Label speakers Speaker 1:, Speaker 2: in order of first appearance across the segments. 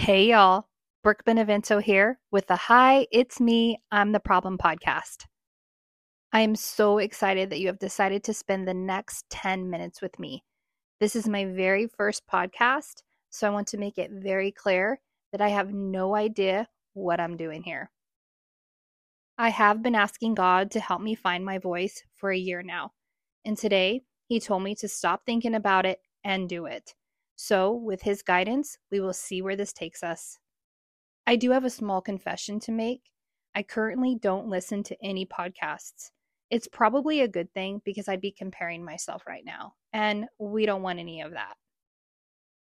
Speaker 1: Hey, y'all. Brooke Benevento here with the Hi, It's Me, I'm the Problem podcast. I am so excited that you have decided to spend the next 10 minutes with me. This is my very first podcast, so I want to make it very clear that I have no idea what I'm doing here. I have been asking God to help me find my voice for a year now, and today He told me to stop thinking about it and do it. So, with his guidance, we will see where this takes us. I do have a small confession to make. I currently don't listen to any podcasts. It's probably a good thing because I'd be comparing myself right now, and we don't want any of that.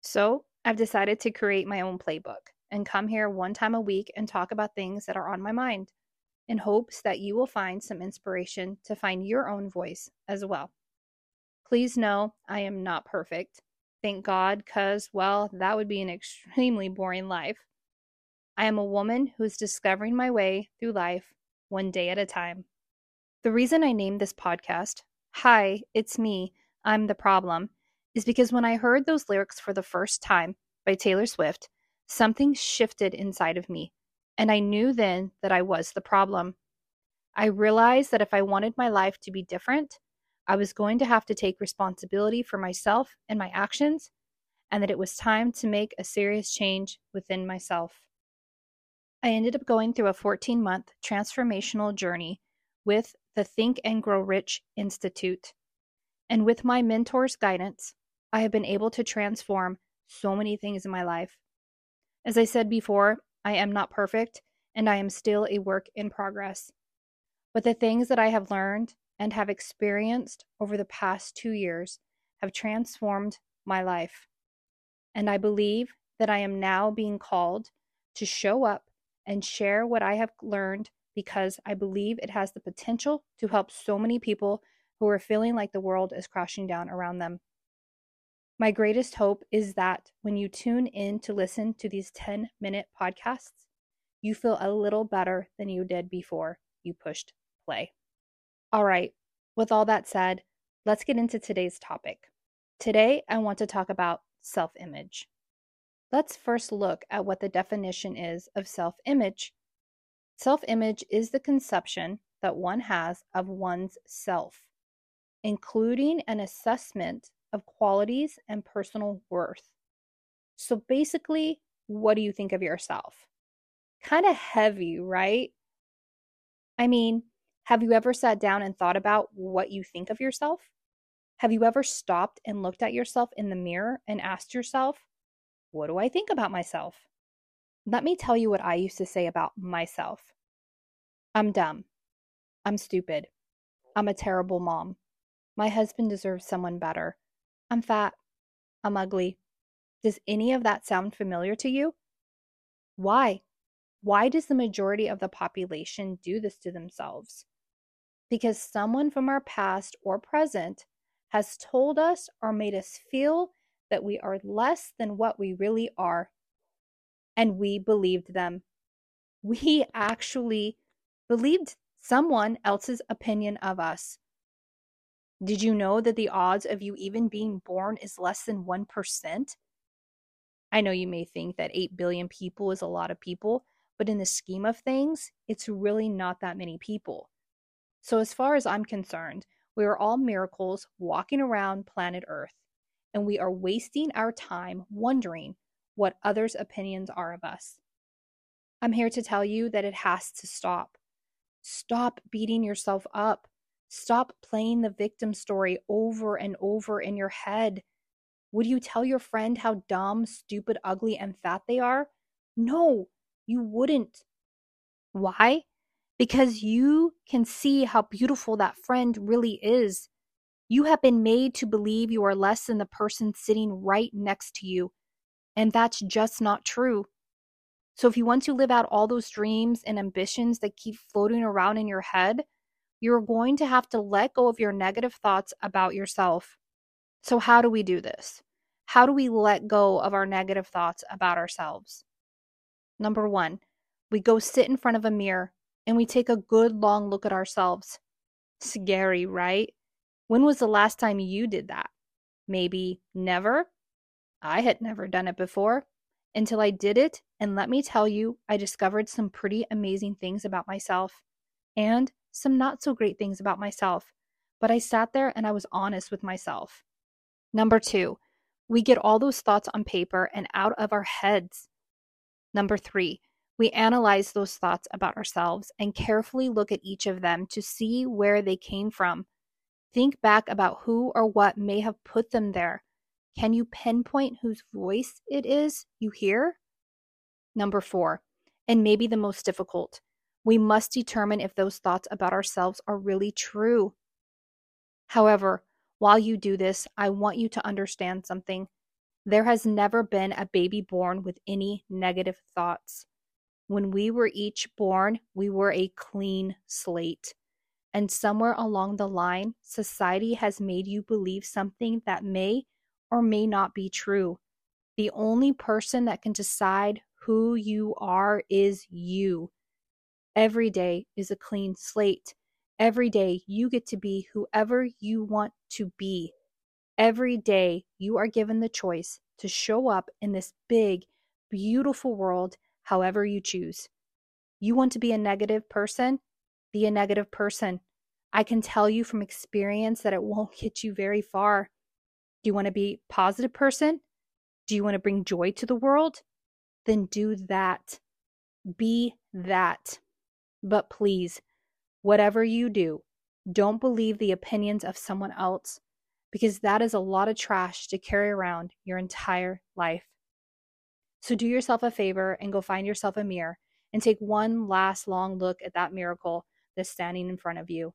Speaker 1: So, I've decided to create my own playbook and come here one time a week and talk about things that are on my mind in hopes that you will find some inspiration to find your own voice as well. Please know I am not perfect Thank God, because, well, that would be an extremely boring life. I am a woman who's discovering my way through life one day at a time. The reason I named this podcast, Hi, It's Me, I'm the Problem, is because when I heard those lyrics for the first time by Taylor Swift, something shifted inside of me, and I knew then that I was the problem. I realized that if I wanted my life to be different, I was going to have to take responsibility for myself and my actions, and that it was time to make a serious change within myself. I ended up going through a 14 month transformational journey with the Think and Grow Rich Institute. And with my mentor's guidance, I have been able to transform so many things in my life. As I said before, I am not perfect and I am still a work in progress. But the things that I have learned and have experienced over the past two years have transformed my life. And I believe that I am now being called to show up and share what I have learned because I believe it has the potential to help so many people who are feeling like the world is crashing down around them. My greatest hope is that when you tune in to listen to these 10 minute podcasts, you feel a little better than you did before you pushed play. All right, with all that said, let's get into today's topic. Today, I want to talk about self image. Let's first look at what the definition is of self image. Self image is the conception that one has of one's self, including an assessment of qualities and personal worth. So basically, what do you think of yourself? Kind of heavy, right? I mean, have you ever sat down and thought about what you think of yourself? Have you ever stopped and looked at yourself in the mirror and asked yourself, What do I think about myself? Let me tell you what I used to say about myself I'm dumb. I'm stupid. I'm a terrible mom. My husband deserves someone better. I'm fat. I'm ugly. Does any of that sound familiar to you? Why? Why does the majority of the population do this to themselves? Because someone from our past or present has told us or made us feel that we are less than what we really are. And we believed them. We actually believed someone else's opinion of us. Did you know that the odds of you even being born is less than 1%? I know you may think that 8 billion people is a lot of people, but in the scheme of things, it's really not that many people. So, as far as I'm concerned, we are all miracles walking around planet Earth, and we are wasting our time wondering what others' opinions are of us. I'm here to tell you that it has to stop. Stop beating yourself up. Stop playing the victim story over and over in your head. Would you tell your friend how dumb, stupid, ugly, and fat they are? No, you wouldn't. Why? Because you can see how beautiful that friend really is. You have been made to believe you are less than the person sitting right next to you, and that's just not true. So, if you want to live out all those dreams and ambitions that keep floating around in your head, you're going to have to let go of your negative thoughts about yourself. So, how do we do this? How do we let go of our negative thoughts about ourselves? Number one, we go sit in front of a mirror and we take a good long look at ourselves. Scary, right? When was the last time you did that? Maybe never? I had never done it before, until I did it. And let me tell you, I discovered some pretty amazing things about myself and some not so great things about myself. But I sat there and I was honest with myself. Number two, we get all those thoughts on paper and out of our heads. Number three, we analyze those thoughts about ourselves and carefully look at each of them to see where they came from. Think back about who or what may have put them there. Can you pinpoint whose voice it is you hear? Number four, and maybe the most difficult, we must determine if those thoughts about ourselves are really true. However, while you do this, I want you to understand something. There has never been a baby born with any negative thoughts. When we were each born, we were a clean slate. And somewhere along the line, society has made you believe something that may or may not be true. The only person that can decide who you are is you. Every day is a clean slate. Every day you get to be whoever you want to be. Every day you are given the choice to show up in this big, beautiful world however you choose. You want to be a negative person? Be a negative person. I can tell you from experience that it won't get you very far. Do you want to be a positive person? Do you want to bring joy to the world? Then do that. Be that. But please, whatever you do, don't believe the opinions of someone else because that is a lot of trash to carry around your entire life. So do yourself a favor and go find yourself a mirror and take one last long look at that miracle that's standing in front of you.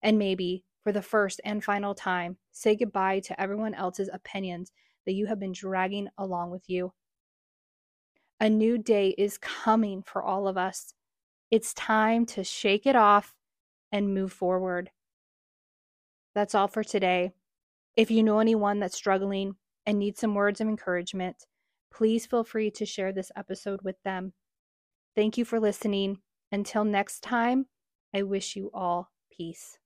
Speaker 1: And maybe, for the first and final time, say goodbye to everyone else's opinions that you have been dragging along with you. A new day is coming for all of us. It's time to shake it off and move forward. That's all for today. If you know anyone that's struggling and needs some words of encouragement, please feel free to share this episode with them. Thank you for listening. Until next time, I wish you all peace.